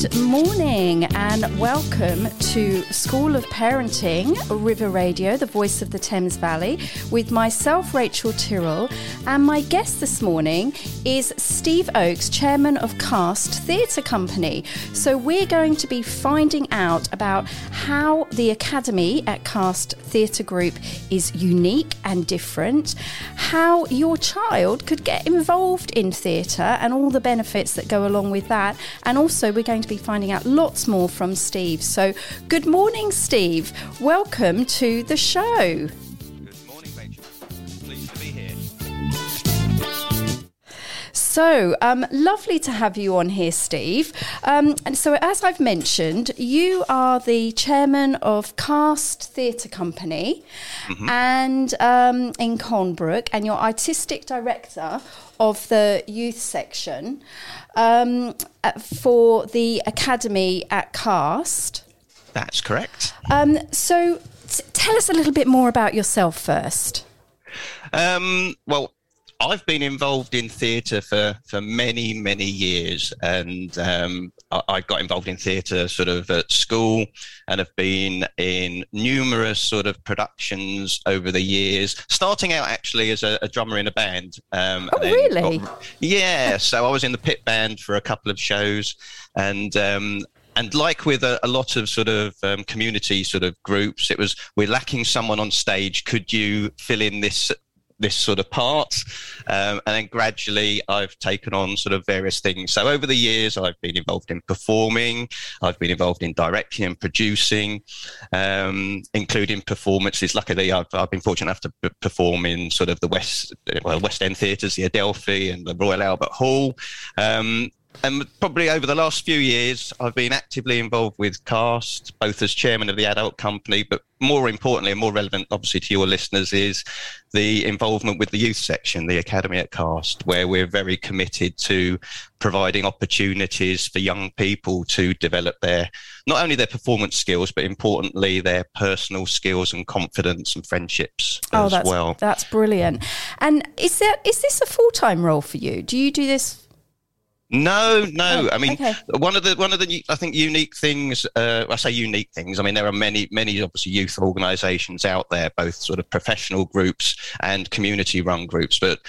Good morning and welcome to School of Parenting, River Radio, the voice of the Thames Valley, with myself, Rachel Tyrrell, and my guest this morning is Steve Oakes, chairman of Cast Theatre Company. So we're going to be finding out about how the Academy at Cast Theatre Group is unique and different, how your child could get involved in theatre and all the benefits that go along with that, and also we're going to be finding out lots more from Steve. So, good morning, Steve. Welcome to the show. Good morning, Rachel. Pleased to be here. So, um, lovely to have you on here, Steve. Um, and so, as I've mentioned, you are the chairman of Cast Theatre Company and um, in Colnbrook, and you're artistic director of the youth section um, for the academy at Cast. That's correct. Um, so, t- tell us a little bit more about yourself first. Um, well, I've been involved in theatre for, for many, many years, and um, I, got involved in theatre sort of at school and have been in numerous sort of productions over the years, starting out actually as a, a drummer in a band. Um, Oh, and really? got- yeah, so I was in the pit band for a couple of shows, and um, and like with a, a lot of sort of um, community sort of groups, it was we're lacking someone on stage. Could you fill in this? This sort of part. Um, and then gradually i've taken on sort of various things. So over the years i've been involved in performing i've been involved in directing and producing um, including performances. Luckily I've, I've been fortunate enough to perform in sort of the west well west end theatres the adelphi and the royal albert hall. Um, and probably over the last few years, I've been actively involved with Cast, both as chairman of the adult company, but more importantly and more relevant, obviously, to your listeners, is the involvement with the youth section, the Academy at Cast, where we're very committed to providing opportunities for young people to develop their not only their performance skills, but importantly, their personal skills and confidence and friendships Oh, as that's well. that's brilliant. And is that is this a full time role for you? Do you do this? No, no. Oh, I mean, okay. one of the one of the I think unique things. Uh, I say unique things. I mean, there are many many obviously youth organisations out there, both sort of professional groups and community run groups, but.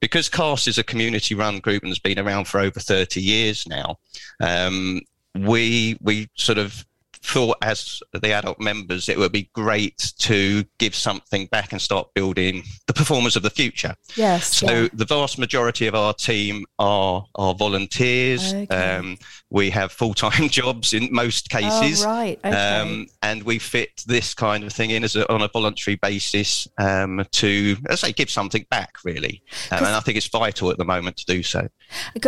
Because CAST is a community run group and has been around for over 30 years now, um, we we sort of thought as the adult members it would be great to give something back and start building the performers of the future. Yes. So yeah. the vast majority of our team are are volunteers. Okay. Um, we have full time jobs in most cases. Oh, right. Okay. Um, and we fit this kind of thing in as a, on a voluntary basis um, to, as I say, give something back, really. Um, and I think it's vital at the moment to do so.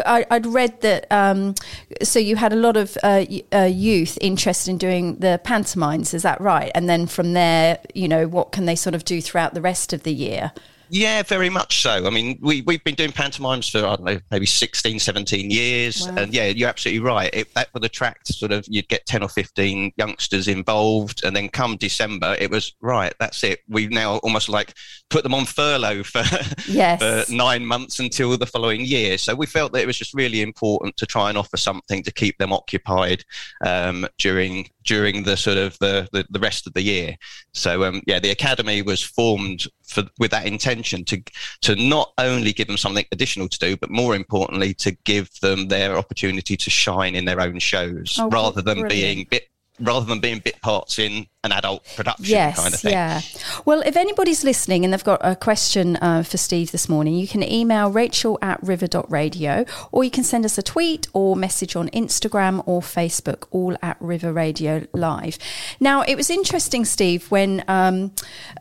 I, I'd read that. Um, so you had a lot of uh, uh, youth interested in doing the pantomimes. Is that right? And then from there, you know, what can they sort of do throughout the rest of the year? Yeah, very much so. I mean, we, we've been doing pantomimes for, I don't know, maybe 16, 17 years. Wow. And yeah, you're absolutely right. It, that would attract sort of, you'd get 10 or 15 youngsters involved. And then come December, it was, right, that's it. We've now almost like put them on furlough for, Yes. for nine months until the following year. So we felt that it was just really important to try and offer something to keep them occupied um, during during the sort of the, the, the rest of the year. So um, yeah, the academy was formed for with that intention to to not only give them something additional to do, but more importantly to give them their opportunity to shine in their own shows Oh, rather than brilliant. being bit rather than being bit parts in an adult production Yes, kind of thing. yeah. Well, if anybody's listening and they've got a question uh, for Steve this morning, you can email rachel at river.radio or you can send us a tweet or message on Instagram or Facebook, all at River Radio Live. Now, it was interesting, Steve, when um,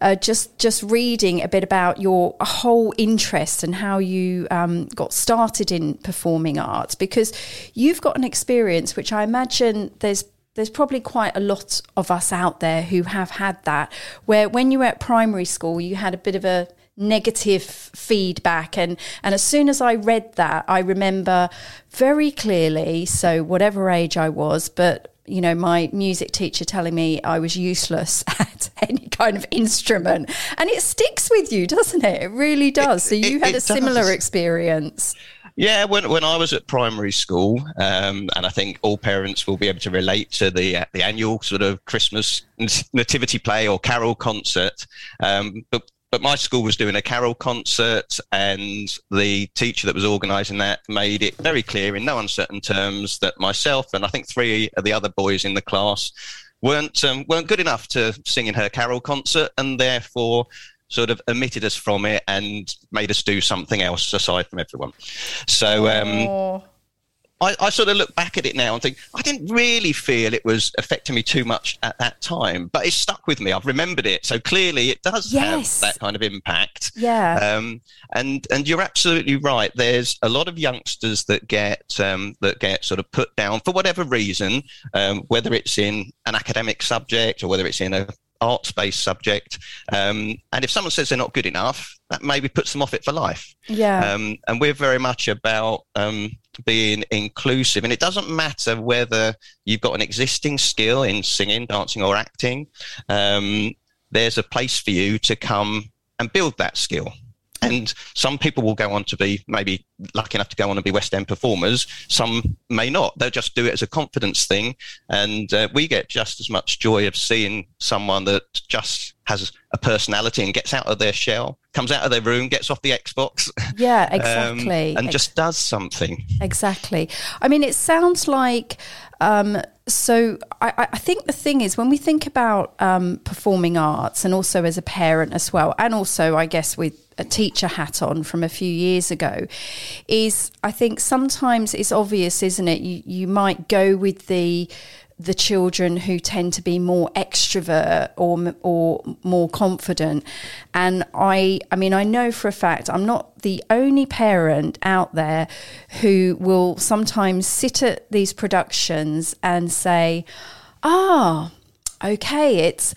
uh, just, just reading a bit about your whole interest and how you um, got started in performing arts because you've got an experience which I imagine there's there's probably quite a lot of us out there who have had that, where when you were at primary school, you had a bit of a negative feedback. And, and as soon as I read that, I remember very clearly, so whatever age I was, but you know, my music teacher telling me I was useless at any kind of instrument. And it sticks with you, doesn't it? It really does. So you it- had it a similar experience. Yeah, when, when I was at primary school, um, and I think all parents will be able to relate to the uh, the annual sort of Christmas nativity play or carol concert. Um, but but my school was doing a carol concert, and the teacher that was organising that made it very clear in no uncertain terms that myself and I think three of the other boys in the class weren't um, weren't good enough to sing in her carol concert, and therefore sort of omitted us from it and made us do something else aside from everyone. So um, I, I, sort of look back at it now and think I didn't really feel it was affecting me too much at that time, but it stuck with me. I've remembered it, so clearly it does yes. have that kind of impact. Yeah. Um, and and you're absolutely right. There's a lot of youngsters that get um, that get sort of put down for whatever reason, um, whether it's in an academic subject or whether it's in a arts based subject. Um, and if someone says they're not good enough, that maybe puts them off it for life. Yeah. Um, and we're very much about um, being inclusive. And it doesn't matter whether you've got an existing skill in singing, dancing, or acting, um, there's a place for you to come and build that skill. And some people will go on to be maybe lucky enough to go on and be West End performers. Some may not. They'll just do it as a confidence thing. And uh, we get just as much joy of seeing someone that just has a personality and gets out of their shell, comes out of their room, gets off the Xbox. Yeah, exactly. um, and Ex- just does something. Exactly. I mean, it sounds like. Um, so I, I, think the thing is when we think about um, performing arts and also as a parent as well, and also I guess with a teacher hat on from a few years ago, is I think sometimes it's obvious, isn't it? You you might go with the the children who tend to be more extrovert or or more confident and i i mean i know for a fact i'm not the only parent out there who will sometimes sit at these productions and say ah okay it's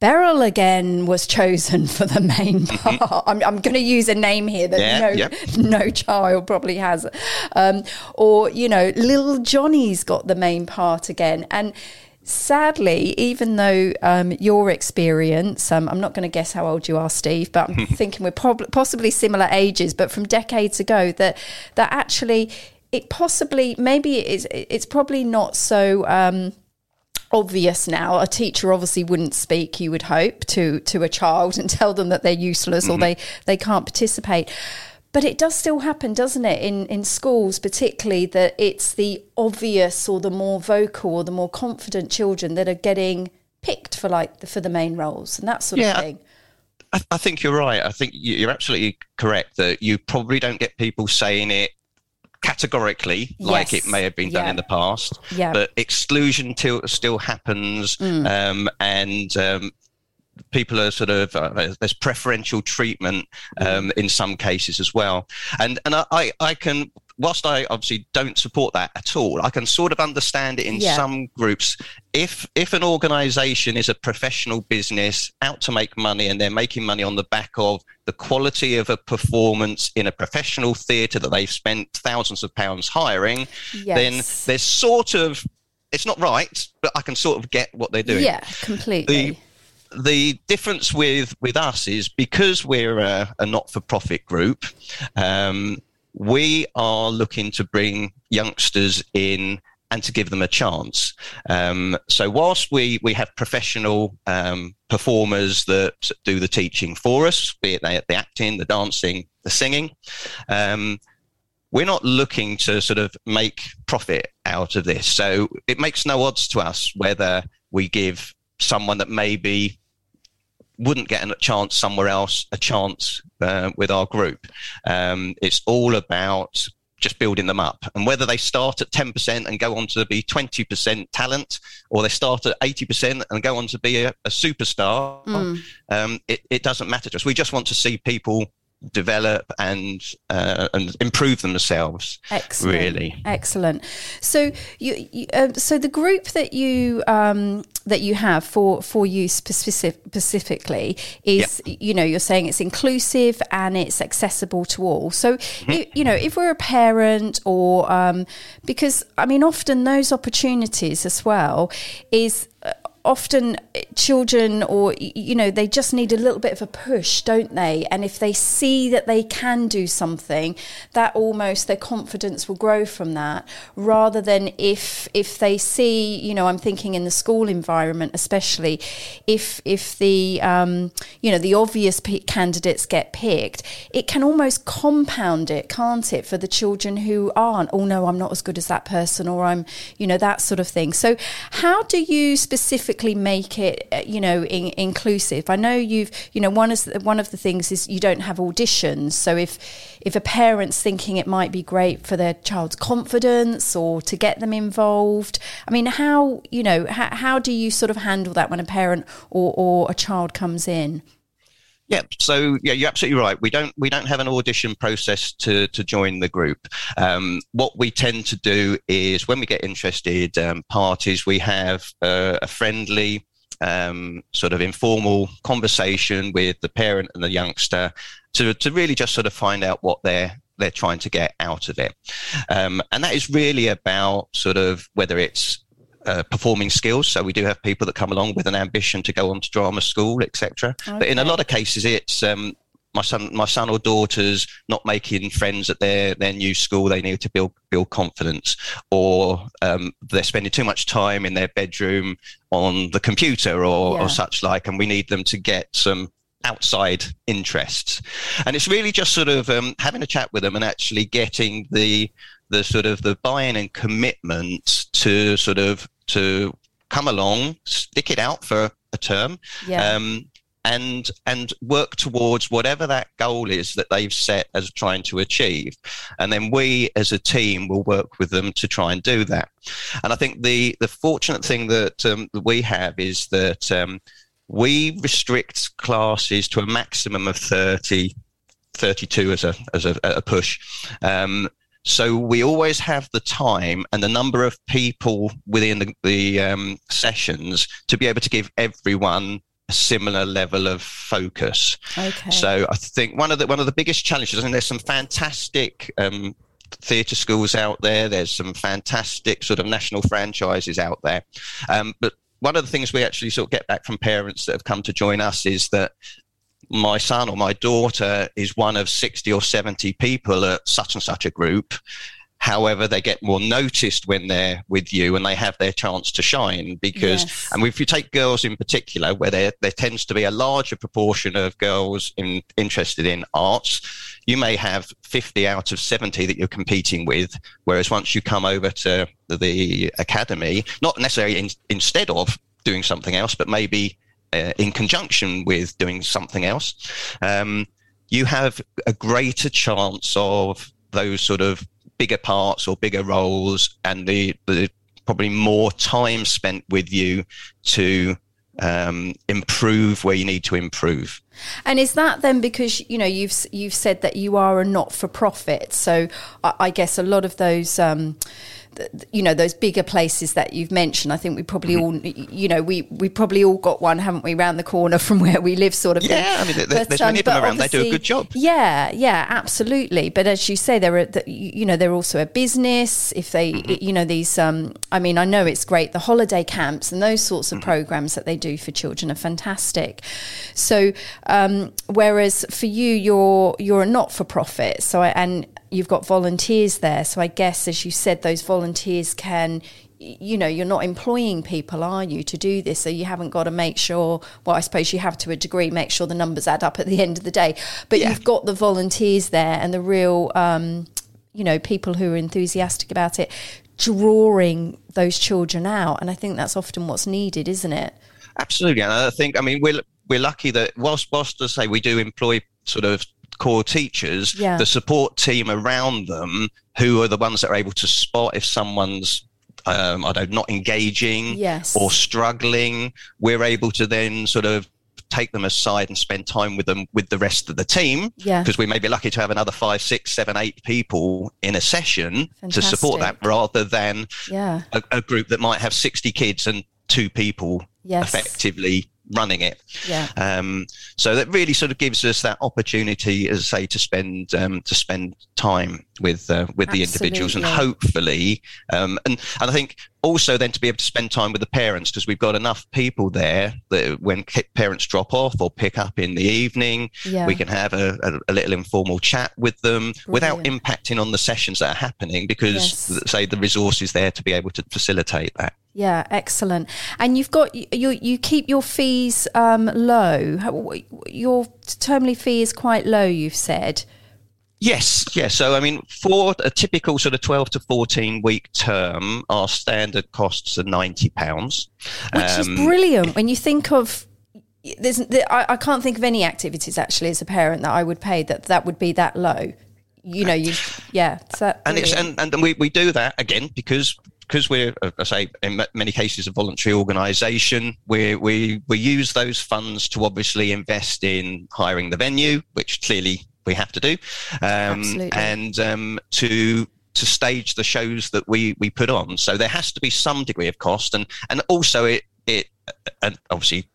Beryl again was chosen for the main mm-hmm. part. I'm, I'm going to use a name here that yeah, no yep. no child probably has, um, or you know, little Johnny's got the main part again, and sadly, even though um, your experience, um, I'm not going to guess how old you are, Steve, but I'm thinking we're prob- possibly similar ages, but from decades ago, that that actually it possibly maybe it's it's probably not so. Obvious now. A teacher obviously wouldn't speak, you would hope, to to a child and tell them that they're useless mm-hmm. or they, they can't participate. But it does still happen, doesn't it, in, in schools, particularly that it's the obvious or the more vocal or the more confident children that are getting picked for like the, for the main roles and that sort yeah, of thing. I, I think you're right. I think you're absolutely correct that you probably don't get people saying it categorically yes. like it may have been done yeah. in the past. Yeah. But exclusion till, still happens, mm. um, and um, people are sort of uh, there's preferential treatment um, mm. in some cases as well. And and I I can whilst I obviously don't support that at all, I can sort of understand it in yeah. some groups. If if an organisation is a professional business out to make money and they're making money on the back of the quality of a performance in a professional theatre that they've spent thousands of pounds hiring, yes. then there's sort of it's not right, but I can sort of get what they're doing. Yeah, completely. The, the difference with with us is because we're a, a not for profit group. Um, we are looking to bring youngsters in and to give them a chance. Um, so whilst we, we have professional um, performers that do the teaching for us, be it the, the acting, the dancing, the singing, um, we're not looking to sort of make profit out of this. So it makes no odds to us whether we give someone that maybe wouldn't get a chance somewhere else a chance uh, with our group. Um, it's all about just building them up. And whether they start at 10% and go on to be 20% talent, or they start at 80% and go on to be a, a superstar, mm. um, it, it, doesn't matter to us. We just want to see people develop and uh, and improve themselves. Excellent. Really excellent. So you, you uh, so the group that you um, that you have for for you specific, specifically is yep. you know you're saying it's inclusive and it's accessible to all. So mm-hmm. you, you, know if we're a parent or um, because I mean often those opportunities as well is. Often children or you know they just need a little bit of a push don't they? And if they see that they can do something that almost their confidence will grow from that rather than if if they see you know i'm thinking in the school environment especially if if the um, you know the obvious p- candidates get picked it can almost compound it can't it for the children who aren't oh no i'm not as good as that person or i'm you know that sort of thing. So how do you specifically specifically make it, uh, you know, in, inclusive? I know you've, you know, one the, one of the things is you don't have auditions. So if if a parent's thinking it might be great for their child's confidence or to get them involved, I mean, how you know how, how do you sort of handle that when a parent or, or a child comes in? Yeah, so yeah, you're absolutely right. We don't we don't have an audition process to to join the group. Um, what we tend to do is when we get interested um, parties, we have uh, a friendly um, sort of informal conversation with the parent and the youngster to to really just sort of find out what they're they're trying to get out of it, um, and that is really about sort of whether it's uh, performing skills. So we do have people that come along with an ambition to go on to drama school, etc. Okay. But in a lot of cases, it's um, my son, my son or daughters not making friends at their their new school. They need to build build confidence, or um, they're spending too much time in their bedroom on the computer or, yeah. or such like, and we need them to get some outside interests. And it's really just sort of um, having a chat with them and actually getting the the sort of the buy-in and commitment to sort of to come along, stick it out for a term, yeah. um, and and work towards whatever that goal is that they've set as trying to achieve, and then we as a team will work with them to try and do that. And I think the the fortunate thing that, um, that we have is that um, we restrict classes to a maximum of 30 32 as a as a, a push um, so we always have the time and the number of people within the, the um, sessions to be able to give everyone a similar level of focus. Okay. So I think one of the one of the biggest challenges, and there's some fantastic um, theatre schools out there. There's some fantastic sort of national franchises out there, um, but one of the things we actually sort of get back from parents that have come to join us is that my son or my daughter is one of 60 or 70 people at such and such a group. However, they get more noticed when they're with you and they have their chance to shine because, yes. and if you take girls in particular, where there, there tends to be a larger proportion of girls in, interested in arts, you may have 50 out of 70 that you're competing with. Whereas once you come over to the academy, not necessarily in, instead of doing something else, but maybe uh, in conjunction with doing something else, um, you have a greater chance of those sort of bigger parts or bigger roles and the, the probably more time spent with you to um, improve where you need to improve. And is that then because you know you've you've said that you are a not for profit? So I, I guess a lot of those. Um, you know those bigger places that you've mentioned. I think we probably mm-hmm. all, you know, we we probably all got one, haven't we, round the corner from where we live, sort of. Yeah, thing. I mean, there, there's um, many of them around. They do a good job. Yeah, yeah, absolutely. But as you say, they're a, you know they're also a business. If they, mm-hmm. you know, these. Um, I mean, I know it's great. The holiday camps and those sorts of mm-hmm. programs that they do for children are fantastic. So, um, whereas for you, you're you're a not for profit. So, I, and you've got volunteers there. So I guess, as you said, those volunteers can, you know, you're not employing people, are you, to do this? So you haven't got to make sure, well, I suppose you have to a degree, make sure the numbers add up at the end of the day. But yeah. you've got the volunteers there and the real, um, you know, people who are enthusiastic about it, drawing those children out. And I think that's often what's needed, isn't it? Absolutely. And I think, I mean, we're, we're lucky that whilst, whilst say we do employ sort of core teachers, yeah. the support team around them, who are the ones that are able to spot if someone's um, I don't not engaging yes. or struggling. We're able to then sort of take them aside and spend time with them with the rest of the team because yeah. we may be lucky to have another five six seven eight people in a session Fantastic. to support that rather than yeah. a, a, group that might have 60 kids and two people yes. effectively running it. Yeah. Um, so that really sort of gives us that opportunity, as I say, to spend um, to spend time with uh, with the individuals and hopefully um, and and I think also then to be able to spend time with the parents because we've got enough people there that when parents drop off or pick up in the evening yeah. we can have a, a, a, little informal chat with them Brilliant. without impacting on the sessions that are happening because yes. say the resource is there to be able to facilitate that yeah, excellent. And you've got you you keep your fees um, low. Your termly fee is quite low. You've said. Yes, yes. So, I mean, for a typical sort of 12 to 14 week term, our standard costs are £90. Which um, is brilliant when you think of. There's, there, I, I can't think of any activities actually as a parent that I would pay that that would be that low. You know, you yeah. and it's and, and we, we do that again because because we're, I say, in many cases, a voluntary organisation, we we we use those funds to obviously invest in hiring the venue, which clearly we have to do, um, and um, to to stage the shows that we we put on. So there has to be some degree of cost, and and also it it and obviously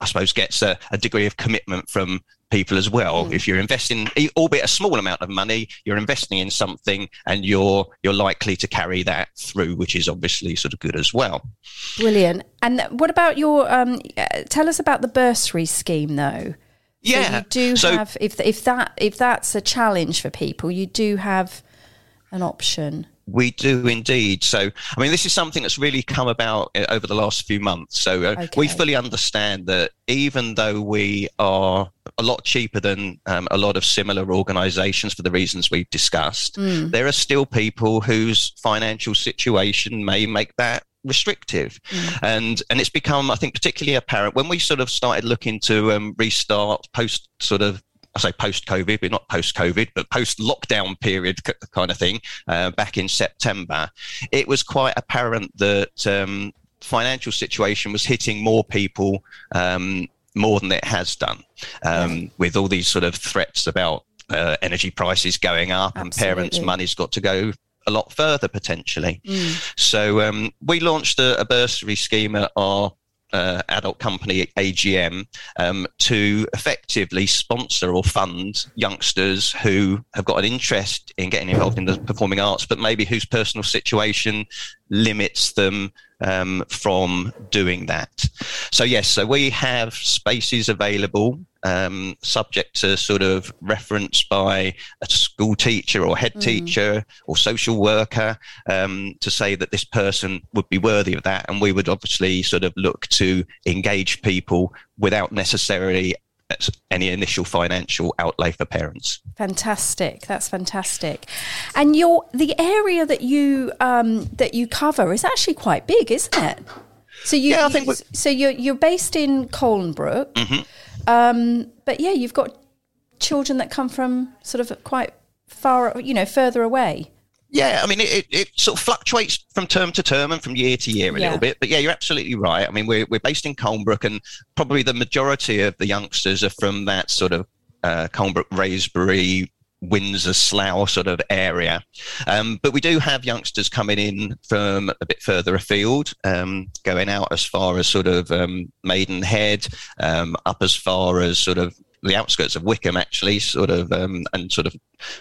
I suppose gets a, a degree of commitment from people as well. Mm. If you're investing, albeit a small amount of money, you're investing in something, and you're you're likely to carry that through, which is obviously sort of good as well. Brilliant. And what about your? Um, tell us about the bursary scheme, though. Yeah, so you do so, have if if that if that's a challenge for people, you do have an option. We do indeed. So, I mean, this is something that's really come about uh, over the last few months. So, uh, okay. we fully understand that even though we are a lot cheaper than um, a lot of similar organizations for the reasons we've discussed, mm. there are still people whose financial situation may make that restrictive mm. and and it's become i think particularly apparent when we sort of started looking to um, restart post sort of I say post COVID, but not post COVID, but post lockdown period kind of thing, uh, back in September, it was quite apparent that um, financial situation was hitting more people um, more than it has done, um, with all these sort of threats about uh, energy prices going up Absolutely. and parents' money's got to go a lot further potentially. Mm. So um, we launched a, a, bursary scheme at our uh, adult company AGM um, to effectively sponsor or fund youngsters who have got an interest in getting involved in the performing arts, but maybe whose personal situation limits them um, from doing that. So yes, so we have spaces available um, subject to sort of reference by a school teacher or head mm. teacher or social worker um, to say that this person would be worthy of that. And we would obviously sort of look to engage people without necessarily any initial financial outlay for parents. Fantastic, that's fantastic. And your the area that you um, that you cover is actually quite big, isn't it? So you, yeah, I think so. You're you're based in Colnbrook, mm-hmm. Um, but yeah, you've got children that come from sort of quite far, you know, further away. Yeah, I mean, it, it sort of fluctuates from term to term and from year to year a yeah. little bit. But yeah, you're absolutely right. I mean, we're, we're based in Colnbrook, and probably the majority of the youngsters are from that sort of uh, Colnbrook, Wraysbury, Windsor, Slough sort of area. Um, but we do have youngsters coming in from a bit further afield, um, going out as far as sort of um, Maidenhead, um, up as far as sort of the outskirts of Wycombe, actually, sort of, um, and sort of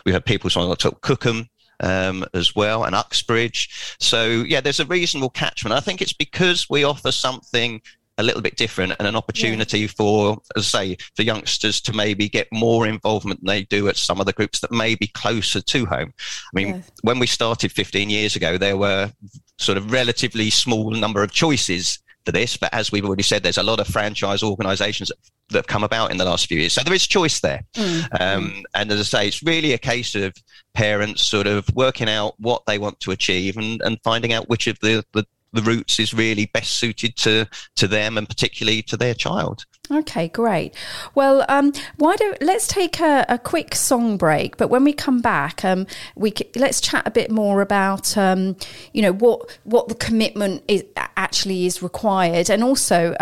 we have people from Cookham um, as well, and Uxbridge. So yeah, there's a reasonable catchment. I think it's because we offer something a little bit different and an opportunity yeah. for, as I say, for youngsters to maybe get more involvement than they do at some of the groups that may be closer to home. I mean, when we started 15 years ago, there were sort of relatively small number of choices for this, but as we've already said, there's a lot of franchise organisations that have come about in the last few years. So there is choice there. Mm. Um, and as I say, it's really a case of parents sort of working out what they want to achieve and, and finding out which of the, the, the routes is really best suited to, to them and particularly to their child. Okay, great. Well, um, why don't let's take a, a, quick song break. But when we come back, um, we let's chat a bit more about um, you know what what the commitment is actually is required, and also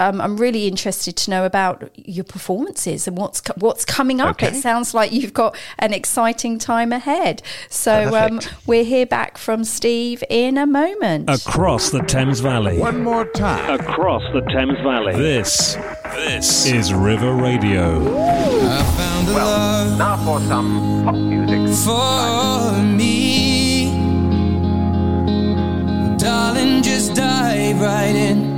um, I'm really interested to know about your performances and what's co- what's coming up. Okay. It sounds like you've got an exciting time ahead. So um, we're here back from Steve in a moment. Across the Thames Valley. One more time. Across the Thames Valley. This this is River Radio. well, now for some pop music. For me, darling, just dive right in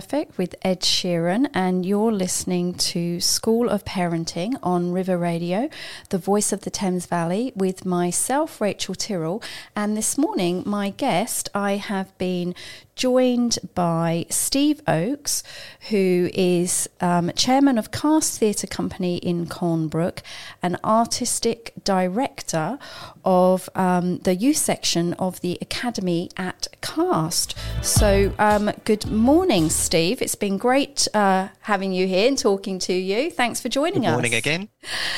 Perfect with Ed Sheeran, and you're listening to School of Parenting on River Radio, the voice of the Thames Valley, with myself, Rachel Tyrrell. And this morning, my guest, I have been joined by Steve Oakes, who is um, chairman of Cast Theatre Company in Colnbrook, an artistic director of um, the youth section of the Academy at Cast. So, um, good morning, Steve. It's been great uh, having you here and talking to you. Thanks for joining us. Good morning again.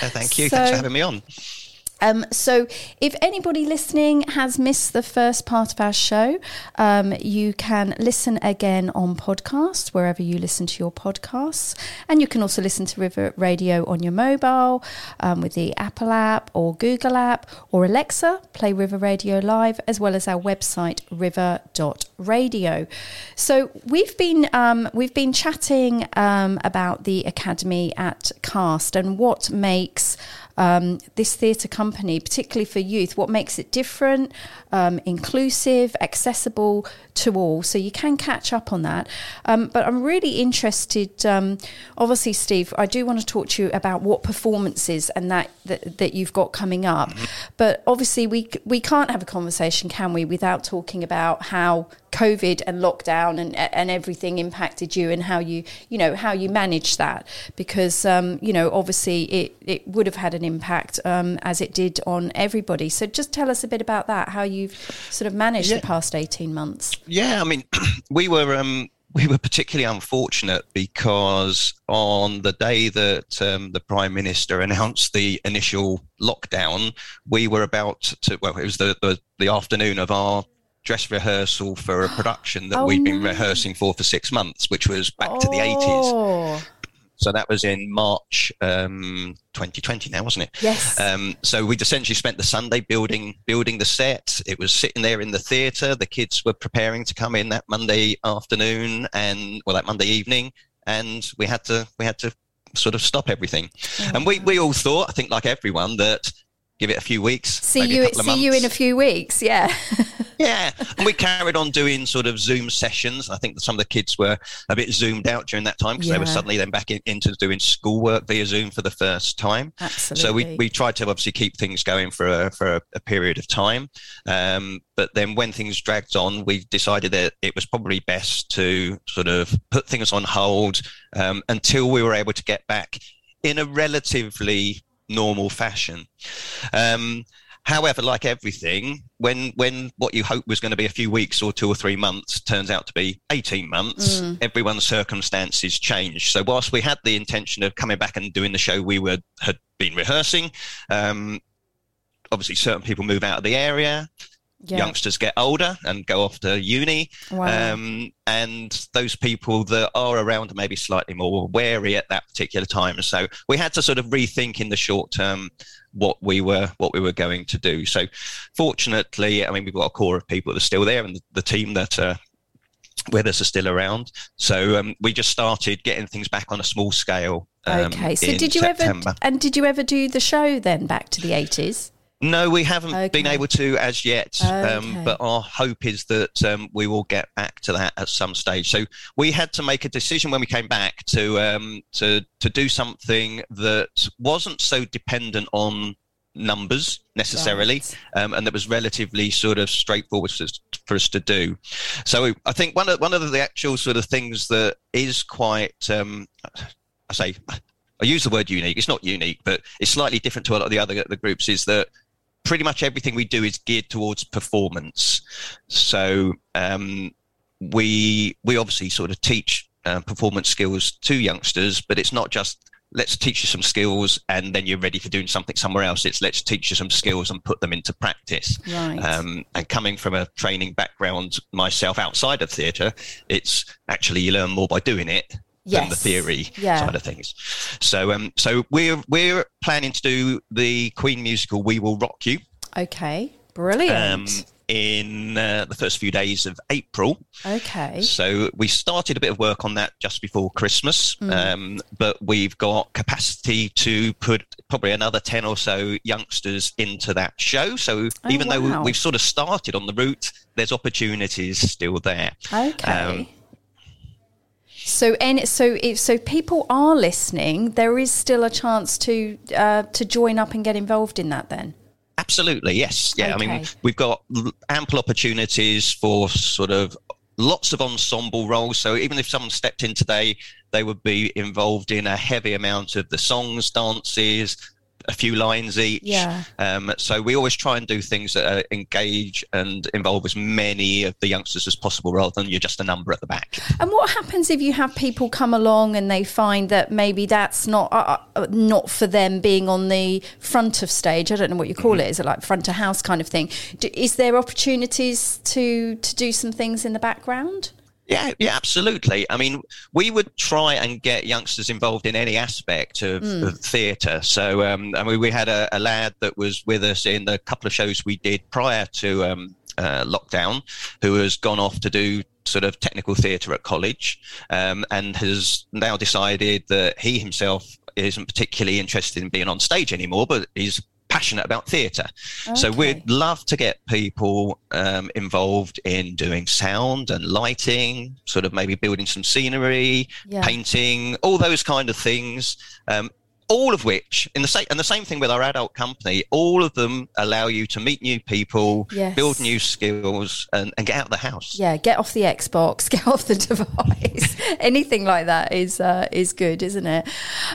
Uh, thank you. So, Thanks for having me on. Um, so, if anybody listening has missed the first part of our show, um, you can listen again on podcast, wherever you listen to your podcasts. And you can also listen to River Radio on your mobile um, with the Apple app or Google app or Alexa, play River Radio Live, as well as our website, river.radio. So, we've been, um, we've been chatting um, about the Academy at Cast and what makes um, this theatre company, particularly for youth, what makes it different, um, inclusive, accessible to all. So you can catch up on that. Um, but I'm really interested, um, obviously, Steve, I do want to talk to you about what performances and that, that, that you've got coming up. Mm-hmm. But obviously, we, we can't have a conversation, can we, without talking about how COVID and lockdown and and everything impacted you and how you you know how you managed that because um, you know obviously it it would have had an impact um, as it did on everybody. So just tell us a bit about that, how you've sort of managed yeah. the past eighteen months. Yeah, I mean, we were. Um, we were particularly unfortunate because on the day that um, the prime minister announced the initial lockdown, we were about to. Well, it was the, the, the afternoon of our dress rehearsal for a production that oh, we'd been no. rehearsing for for six months, which was back oh. to the 80s. So that was in March um, 2020 now, wasn't it? Yes. Um, so we'd essentially spent the Sunday building building the set. It was sitting there in the theatre. The kids were preparing to come in that Monday afternoon and well that Monday evening, and we had to we had to sort of stop everything. Oh, and we, we all thought, I think like everyone, that give it a few weeks. See you. See months. you in a few weeks. Yeah. yeah, and we carried on doing sort of Zoom sessions. I think some of the kids were a bit zoomed out during that time because yeah. they were suddenly then back in, into doing schoolwork via Zoom for the first time. Absolutely. So we, we tried to obviously keep things going for a, for a, a period of time. Um, but then when things dragged on, we decided that it was probably best to sort of put things on hold um, until we were able to get back in a relatively normal fashion. Um, however, like everything, when when what you hope was going to be a few weeks or two or three months turns out to be eighteen months, mm. everyone's circumstances change. So whilst we had the intention of coming back and doing the show we were had been rehearsing, um, obviously certain people move out of the area yeah. youngsters get older and go off to uni. Wow. Um, and those people that are around are maybe slightly more wary at that particular time. So we had to sort of rethink in the short term what we were what we were going to do. So fortunately, I mean we've got a core of people that are still there and the, the team that uh, with us are still around. So um, we just started getting things back on a small scale. Um, okay. So did you September. ever and did you ever do the show then back to the eighties? No, we haven't okay. been able to as yet, um, okay. um, but our hope is that um, we will get back to that at some stage. So we had to make a decision when we came back to um, to to do something that wasn't so dependent on numbers necessarily, right. um, and that was relatively sort of straightforward for us, for us to do. So I think one of one of the actual sort of things that is quite, um, I say. I use the word unique. It's not unique, but it's slightly different to a lot of the other the groups. Is that pretty much everything we do is geared towards performance. So um, we we obviously sort of teach uh, performance skills to youngsters, but it's not just let's teach you some skills and then you're ready for doing something somewhere else. It's let's teach you some skills and put them into practice. Right. Um, and coming from a training background myself outside of theatre, it's actually you learn more by doing it yes. than the theory yeah. side of things. So, um, so we're we're planning to do the Queen musical "We Will Rock You." Okay, brilliant. Um, in uh, the first few days of April. Okay. So we started a bit of work on that just before Christmas, mm. um, but we've got capacity to put probably another 10 or so youngsters into that show. So oh, even wow. though we've sort of started on the route, there's opportunities still there. Okay. Um, so, and so, if so, people are listening. There is still a chance to uh, to join up and get involved in that. Then, absolutely, yes, yeah. Okay. I mean, we've got ample opportunities for sort of lots of ensemble roles. So, even if someone stepped in today, they would be involved in a heavy amount of the songs, dances, a few lines each. Yeah. Um, so we always try and do things that uh, engage and involve as many of the youngsters as possible, rather than you're just a number at the back. And what happens if you have people come along and they find that maybe that's not uh, uh, not for them being on the front of stage? I don't know what you call it. Is it like front of house kind of thing? Do, is there opportunities to to do some things in the background? Yeah, yeah, absolutely. I mean, we would try and get youngsters involved in any aspect of, Mm. of theatre. So, um, I mean, we had a, a lad that was with us in the couple of shows we did prior to um, uh, lockdown, who has gone off to do sort of technical theatre at college, um, and has now decided that he himself isn't particularly interested in being on stage anymore, but he's passionate about theatre. So we'd love to get people um, involved in doing sound and lighting, sort of maybe building some scenery, Yeah. painting, all those kind of things. Um, all of which, in the same and the same thing with our adult company, all of them allow you to meet new people, Yes. build new skills, and, and get out of the house. Yeah, get off the Xbox, get off the device. Anything like that is uh, is good, isn't it?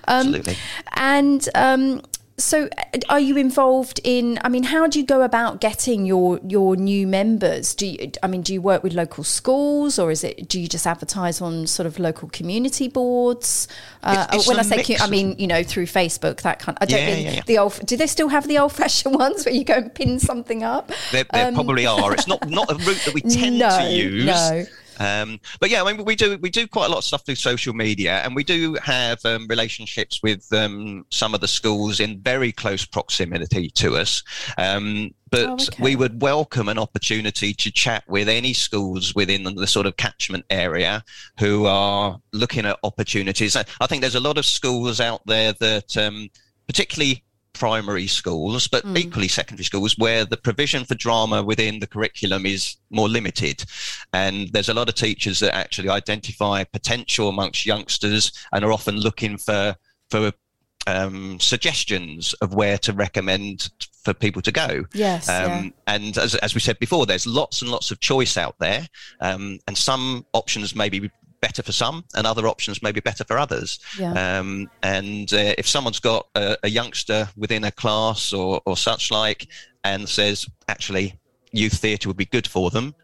Um, Absolutely. And um, so, are you involved in? I mean, how do you go about getting your your new members? Do you? I mean, do you work with local schools, or is it? Do you just advertise on sort of local community boards? Uh, It's- it's when i say, mix I mean, you know, through Facebook, that kind. I don't Yeah, mean yeah, yeah. the old. Do they still have the old fashioned ones where you go and pin something up? There, there probably are. It's not not a route that we tend Um, no, to use. no. Um, but yeah, I mean, we do we do quite a lot of stuff through social media, and we do have um, relationships with um, some of the schools in very close proximity to us. Um, but Oh, okay. we would welcome an opportunity to chat with any schools within the sort of catchment area who are looking at opportunities. I I think there's a lot of schools out there that, um, particularly primary schools, but equally secondary schools, where the provision for drama within the curriculum is more limited. And there's a lot of teachers that actually identify potential amongst youngsters and are often looking for for um, suggestions of where to recommend for people to go. Yes, Um, yeah. And as, as we said before, there's lots and lots of choice out there, um, and some options may be better for some, and other options may be better for others. Yeah. Um, and uh, if someone's got a, a youngster within a class or, or such like, and says actually youth theatre would be good for them,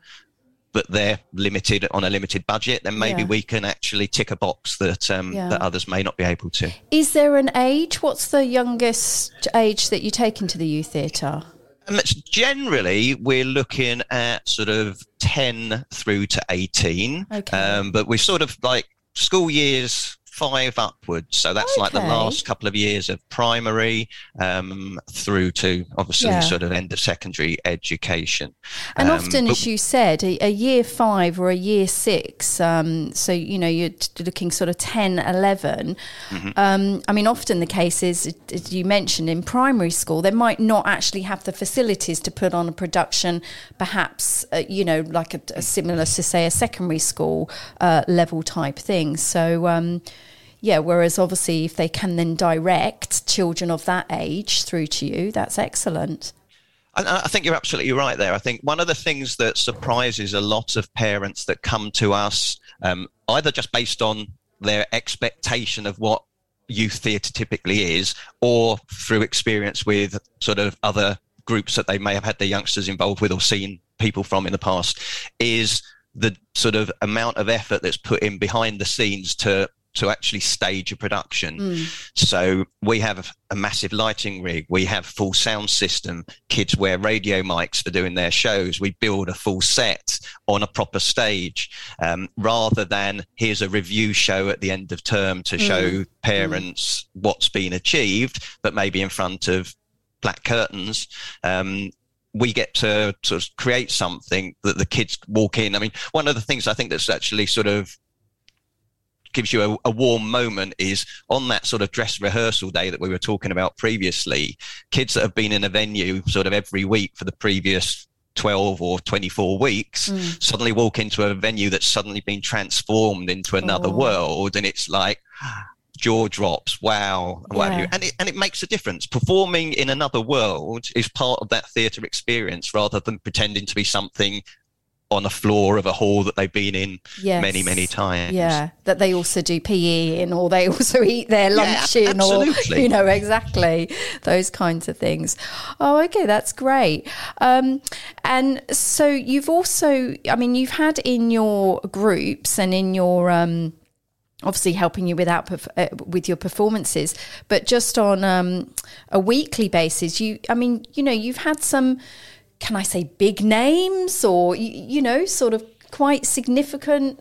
but they're limited on a limited budget, then maybe Yeah. we can actually tick a box that um, Yeah. that others may not be able to. Is there an age? What's the youngest age that you take into the youth theatre? Um, generally, we're looking at sort of 10 through to 18. Okay. Um, but we're sort of like school years five upwards. So that's like the last couple of years of primary um, through to obviously Yeah. sort of end of secondary education. And Um, often, as you said, a, a year five or a year six, um, so, you know, you're looking sort of 10, 11. Mm-hmm. Um, I mean, often the case is, as you mentioned, in primary school, they might not actually have the facilities to put on a production, perhaps, uh, you know, like a, a similar to, say, a secondary school uh, level type thing. So, um, yeah, whereas obviously, if they can then direct children of that age through to you, that's excellent. And I think you're absolutely right there. I think one of the things that surprises a lot of parents that come to us, um, either just based on their expectation of what youth theatre typically is, or through experience with sort of other groups that they may have had their youngsters involved with or seen people from in the past, is the sort of amount of effort that's put in behind the scenes to to actually stage a production. So we have a massive lighting rig. We have full sound system. Kids wear radio mics for doing their shows. We build a full set on a proper stage, um, rather than here's a review show at the end of term to show parents what's been achieved, but maybe in front of black curtains. Um, we get to sort of create something that the kids walk in. I mean, one of the things I think that's actually sort of gives you a, a warm moment is on that sort of dress rehearsal day that we were talking about previously. Kids that have been in a venue sort of every week for the previous 12 or 24 weeks hmm. suddenly walk into a venue that's suddenly been transformed into another Oh. world. And it's like, jaw drops wow and what have Yeah. you. and it, and it makes a difference performing in another world is part of that theatre experience rather than pretending to be something on a floor of a hall that they've been in yes. many, many times. Yeah, that they also do PE in, or they also eat their lunch yeah, in, or you know, exactly those kinds of things. Oh, okay, that's great. Um, and so you've also, I mean, you've had in your groups and in your um, obviously helping you with uh, with your performances but just on um, a weekly basis you i mean you know you've had some can i say big names or you, you know sort of quite significant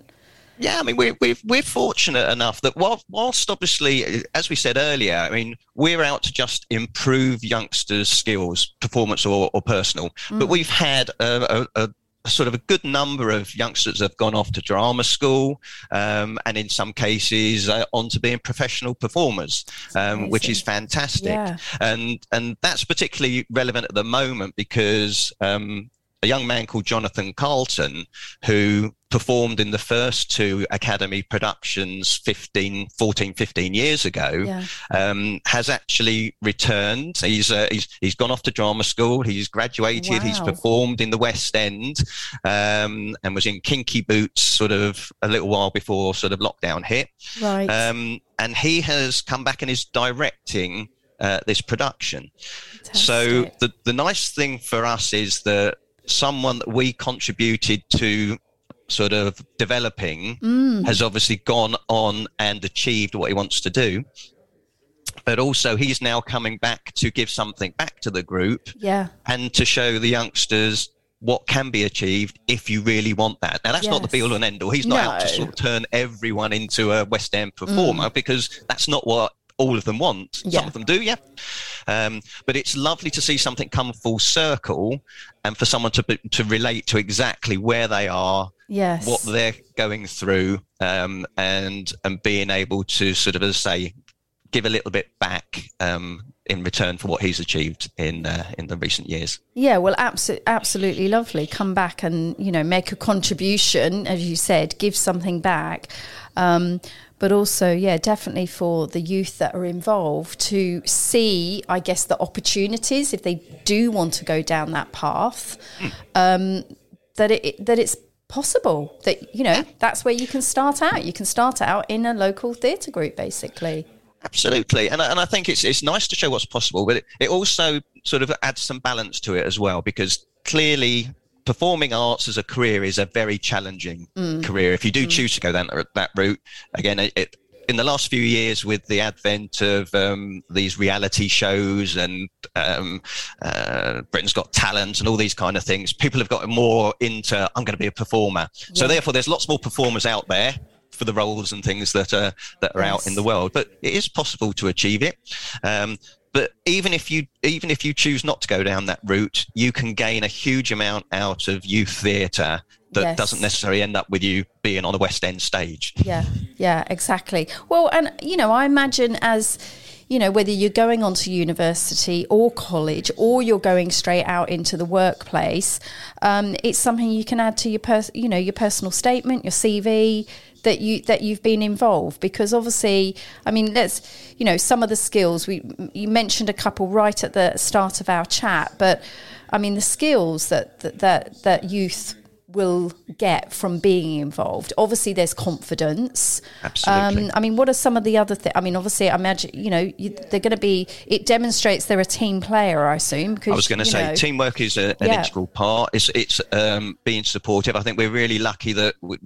yeah, I mean, we're, we're, we're fortunate enough that whilst obviously, as we said earlier, I mean, we're out to just improve youngsters' skills, performance or, or personal, mm. but we've had a, a, a sort of a good number of youngsters have gone off to drama school um, and in some cases uh, on to being professional performers um, which is fantastic yeah. and and that's particularly relevant at the moment because um, a young man called Jonathan Carlton, who performed in the first two Academy productions 15, 14, 15 years ago, yeah. um, has actually returned. He's, uh, he's, he's gone off to drama school. He's graduated. Wow. He's performed in the West End um, and was in Kinky Boots sort of a little while before sort of lockdown hit. Right. Um, and he has come back and is directing uh, this production. Fantastic. So the, the nice thing for us is that someone that we contributed to sort of developing mm. has obviously gone on and achieved what he wants to do but also he's now coming back to give something back to the group yeah and to show the youngsters what can be achieved if you really want that. Now, that's yes. not the be all and end all. He's not no. out to sort of turn everyone into a West End performer mm. because that's not what all of them want. Yeah. Some of them do, yeah. Um, but it's lovely to see something come full circle and for someone to to relate to exactly where they are, yes. what they're going through, um, and and being able to sort of, as I say, give a little bit back um, in return for what he's achieved in uh, in the recent years. Yeah, well, absolutely, absolutely lovely. Come back and you know make a contribution, as you said, give something back. Um, but also, yeah, definitely for the youth that are involved to see, I guess, the opportunities if they do want to go down that path, mm. um, that it that it's possible that you know that's where you can start out. You can start out in a local theatre group, basically. Absolutely, and and I think it's it's nice to show what's possible, but it, it also sort of adds some balance to it as well because clearly performing arts as a career is a very challenging mm. career. If you do mm. choose to go that that route, again, it, it, in the last few years, with the advent of um, these reality shows and um, uh, Britain's Got Talent and all these kind of things, people have gotten more into I'm going to be a performer. Yeah. So therefore, there's lots more performers out there for the roles and things that are that are yes. out in the world. But it is possible to achieve it. Um, but even if you even if you choose not to go down that route, you can gain a huge amount out of youth theatre that yes. doesn't necessarily end up with you being on a West End stage. Yeah, yeah, exactly. Well, and you know, I imagine as you know, whether you're going on to university or college or you're going straight out into the workplace, um, it's something you can add to your, pers- you know, your personal statement, your CV, that you that you've been involved. Because obviously I mean let's you know some of the skills we you mentioned a couple right at the start of our chat but I mean the skills that that that, that youth will get from being involved. Obviously, there's confidence. Absolutely. Um, I mean, what are some of the other things? I mean, obviously, I imagine you know you, they're going to be. It demonstrates they're a team player. I assume. I was going to say know, teamwork is a, an yeah. integral part. It's it's um, being supportive. I think we're really lucky that. We,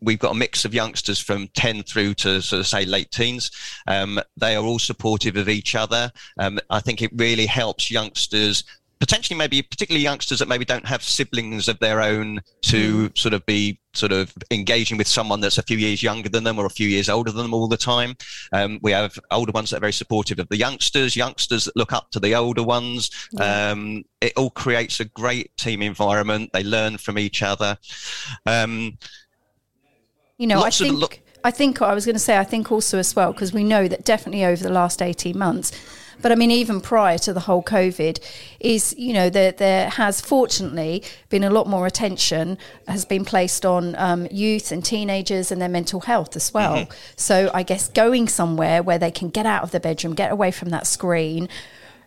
we've got a mix of youngsters from 10 through to sort of say late teens. Um, they are all supportive of each other. Um, I think it really helps youngsters potentially maybe particularly youngsters that maybe don't have siblings of their own to mm. sort of be sort of engaging with someone that's a few years younger than them or a few years older than them all the time. Um, we have older ones that are very supportive of the youngsters, youngsters that look up to the older ones. Yeah. Um, it all creates a great team environment. They learn from each other. Um, you know, I think, lo- I think I was going to say, I think also as well, because we know that definitely over the last 18 months, but I mean, even prior to the whole COVID, is, you know, there, there has fortunately been a lot more attention has been placed on um, youth and teenagers and their mental health as well. Mm-hmm. So I guess going somewhere where they can get out of the bedroom, get away from that screen,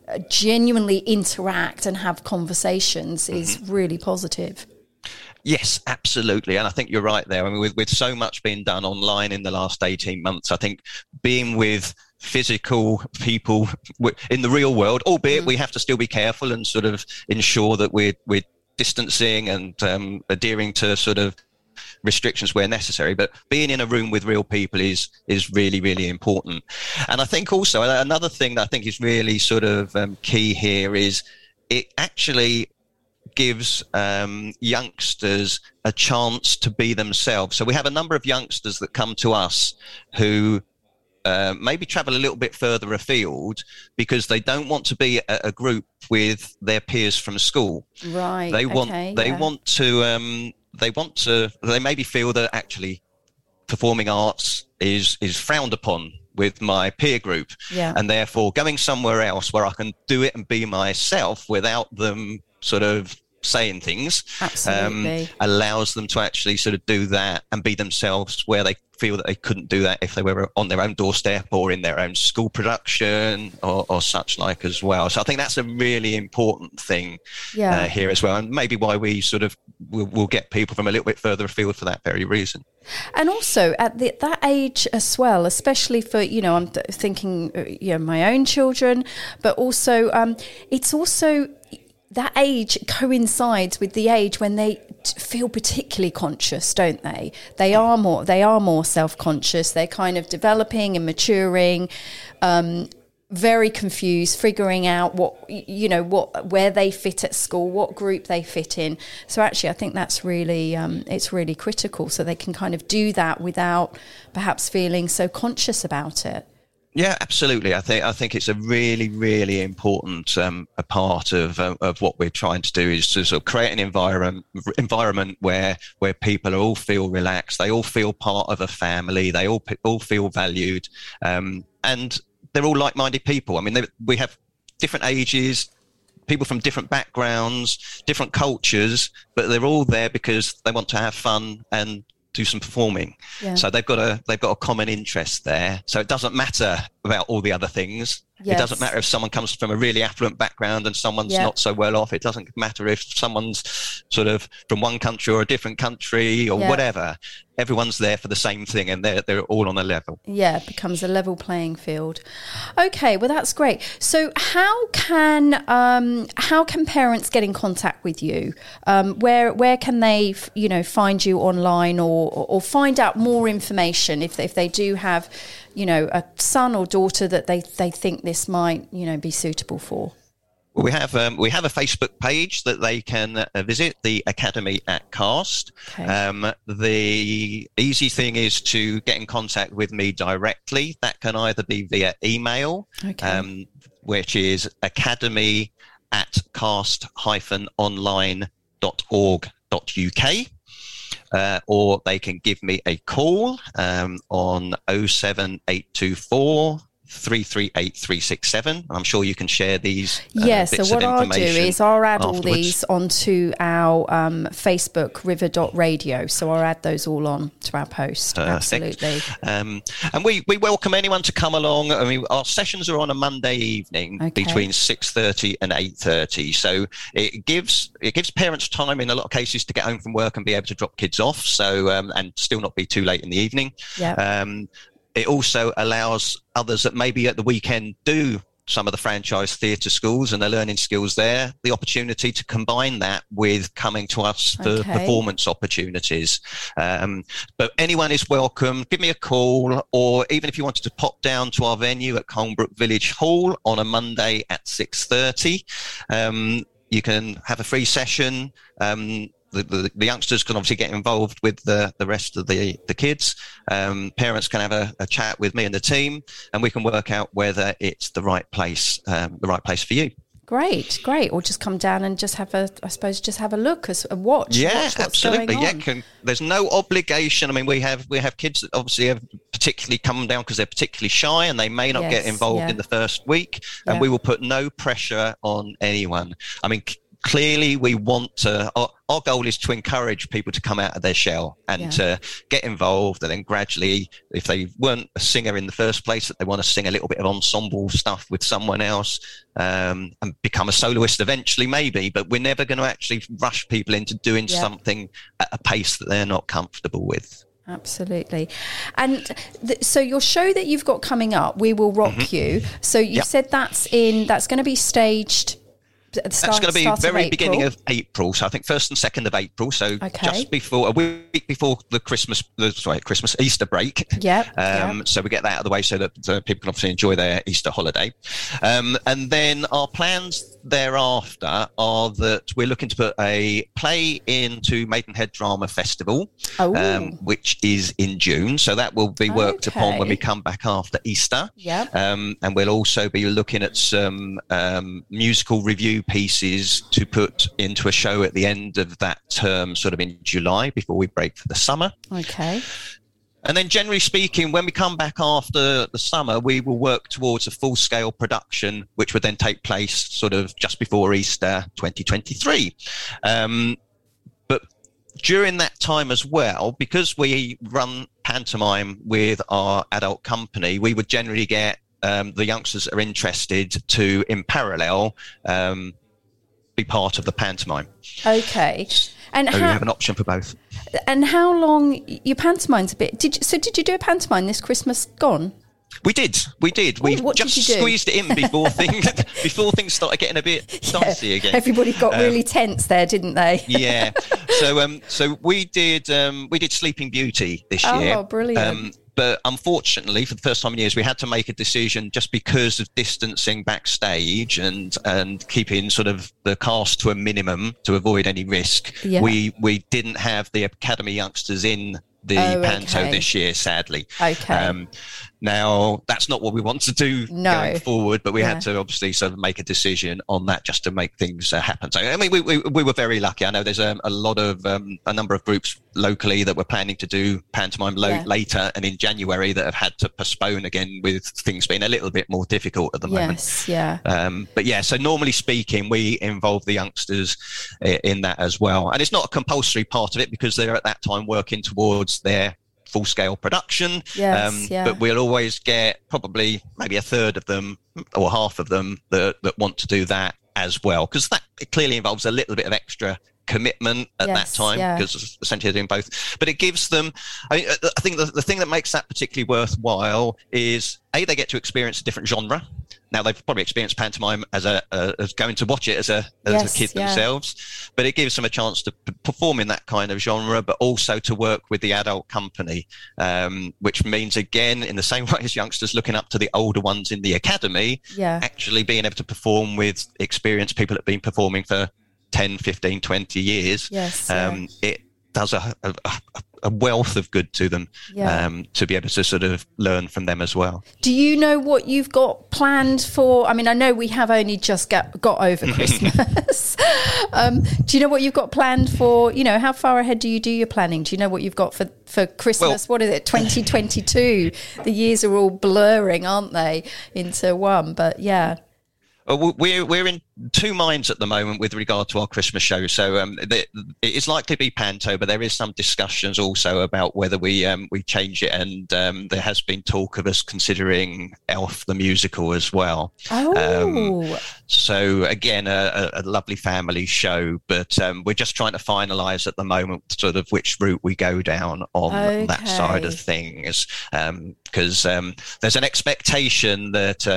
uh, genuinely interact and have conversations mm-hmm. is really positive. Yes, absolutely. And I think you're right there. I mean, with, with so much being done online in the last 18 months, I think being with physical people in the real world, albeit mm. we have to still be careful and sort of ensure that we're, we're distancing and um, adhering to sort of restrictions where necessary. But being in a room with real people is is really really important. And I think also another thing that I think is really sort of um, key here is it actually gives um, youngsters a chance to be themselves. So we have a number of youngsters that come to us who uh, maybe travel a little bit further afield because they don't want to be a, a group with their peers from school. Right. They want okay, they yeah. want to um, they want to they maybe feel that actually performing arts is is frowned upon with my peer group yeah. and therefore going somewhere else where i can do it and be myself without them sort of saying things um, allows them to actually sort of do that and be themselves where they feel that they couldn't do that if they were on their own doorstep or in their own school production or, or such like as well. So I think that's a really important thing yeah. uh, here as well, and maybe why we sort of will we'll get people from a little bit further afield for that very reason. And also at the, that age as well, especially for you know, I'm thinking uh, you know my own children, but also um, it's also that age coincides with the age when they feel particularly conscious don't they? They are more they are more self-conscious. They're kind of developing and maturing um, very confused figuring out what you know what where they fit at school what group they fit in. So actually i think that's really um, it's really critical. So they can kind of do that without perhaps feeling so conscious about it yeah, absolutely. I think I think it's a really, really important um, a part of uh, of what we're trying to do is to sort of create an environment environment where where people all feel relaxed, they all feel part of a family, they all all feel valued, um, and they're all like-minded people. I mean, we have different ages, people from different backgrounds, different cultures, but they're all there because they want to have fun and do some performing. Yeah. So they've got a they've got a common interest there. So it doesn't matter about all the other things. Yes. It doesn't matter if someone comes from a really affluent background and someone's yeah. not so well off. It doesn't matter if someone's sort of from one country or a different country or yeah. whatever. Everyone's there for the same thing and they're, they're all on a level. Yeah, it becomes a level playing field. Okay, well, that's great. So how can um, how can parents get in contact with you? Um, where where can they, you know, find you online or, or find out more information if, if they do have you know, a son or daughter that they, they think this might, you know, be suitable for? We have um, we have a Facebook page that they can uh, visit, the Academy at Cast. Okay. Um, the easy thing is to get in contact with me directly. That can either be via email, okay. um, which is academy at cast-online.org.uk uh, or they can give me a call um, on 07824 338367. I'm sure you can share these. Uh, yeah, so what I'll do is I'll add afterwards. all these onto our um, Facebook river.radio. So I'll add those all on to our post. Perfect. Absolutely. Um, and we, we welcome anyone to come along. I mean, our sessions are on a Monday evening okay. between 6.30 and 8.30. So it gives it gives parents time in a lot of cases to get home from work and be able to drop kids off. So um, and still not be too late in the evening. Yeah. Um, it also allows others that maybe at the weekend do some of the franchise theatre schools and the learning skills there, the opportunity to combine that with coming to us for okay. performance opportunities. Um, but anyone is welcome. Give me a call, or even if you wanted to pop down to our venue at Colnbrook Village Hall on a Monday at six thirty. Um, you can have a free session. Um, the, the, the, youngsters can obviously get involved with the, the rest of the, the kids. Um, parents can have a, a, chat with me and the team, and we can work out whether it's the right place, um, the right place for you. Great, great. Or just come down and just have a, I suppose, just have a look, as a watch. Yeah, watch absolutely. Yeah, can, there's no obligation. I mean, we have we have kids that obviously have particularly come down because they're particularly shy and they may not yes, get involved yeah. in the first week, and yeah. we will put no pressure on anyone. I mean, clearly we want to our, our, goal is to encourage people to come out of their shell and yeah. to get involved and then gradually if they weren't a singer in the first place that they want to sing a little bit of ensemble stuff with someone else um, and become a soloist eventually maybe but we're never going to actually rush people into doing yeah. something at a pace that they're not comfortable with Absolutely. And th- so your show that you've got coming up, We Will Rock mm-hmm. You. So you yep. said that's in that's going to be staged that's going to be very beginning of April. So I think first and second of April. So okay. just before a week before the Christmas, the, sorry, Christmas Easter break. Yeah. Um, yep. So we get that out of the way so that uh, people can obviously enjoy their Easter holiday. Um, and then our plans thereafter are that we're looking to put a play into Maidenhead Drama Festival, oh. um, which is in June. So that will be worked okay. upon when we come back after Easter. Yeah. Um, and we'll also be looking at some um, musical review pieces to put into a show at the end of that term, sort of in July before we break for the summer. Okay. And then, generally speaking, when we come back after the summer, we will work towards a full scale production, which would then take place sort of just before Easter 2023. Um, but during that time as well, because we run pantomime with our adult company, we would generally get um, the youngsters that are interested to, in parallel, um, be part of the pantomime. Okay. And so how, you have an option for both. And how long your pantomime's a bit? Did you, so? Did you do a pantomime this Christmas gone? We did, we did. we just squeezed it in before things before things started getting a bit dicey yeah, again. Everybody got um, really tense there, didn't they? yeah. So um, so we did um, we did Sleeping Beauty this oh, year. Oh, brilliant! But unfortunately, for the first time in years, we had to make a decision just because of distancing backstage and and keeping sort of the cast to a minimum to avoid any risk. Yeah. We we didn't have the academy youngsters in the oh, panto okay. this year, sadly. Okay. Um, now, that's not what we want to do no. going forward, but we yeah. had to obviously sort of make a decision on that just to make things uh, happen. So, I mean, we, we, we, were very lucky. I know there's um, a lot of, um, a number of groups locally that were planning to do pantomime lo- yeah. later and in January that have had to postpone again with things being a little bit more difficult at the yes, moment. Yes, yeah. Um, but yeah, so normally speaking, we involve the youngsters in that as well. And it's not a compulsory part of it because they're at that time working towards their full scale production. Yes, um, yeah. But we'll always get probably maybe a third of them or half of them that, that want to do that as well, because that clearly involves a little bit of extra commitment at yes, that time because yeah. essentially they're doing both. But it gives them, I, mean, I think the, the thing that makes that particularly worthwhile is A, they get to experience a different genre. Now they've probably experienced pantomime as a as going to watch it as a as yes, a kid yeah. themselves, but it gives them a chance to p- perform in that kind of genre, but also to work with the adult company, um, which means again in the same way as youngsters looking up to the older ones in the academy, yeah. actually being able to perform with experienced people that have been performing for 10, 15, 20 years, yes, um, yeah. it does a, a, a, wealth of good to them yeah. um, to be able to sort of learn from them as well. Do you know what you've got planned for? I mean, I know we have only just got, got over Christmas. um, do you know what you've got planned for? You know, how far ahead do you do your planning? Do you know what you've got for, for Christmas? Well, what is it, 2022? the years are all blurring, aren't they, into one? But yeah. Uh, we're we're in two minds at the moment with regard to our Christmas show. So um, the, it is likely to be Panto, but there is some discussions also about whether we um, we change it, and um, there has been talk of us considering Elf the musical as well. Oh, um, so again, a, a, lovely family show, but um, we're just trying to finalise at the moment sort of which route we go down on okay. that side of things, because um, there's an expectation that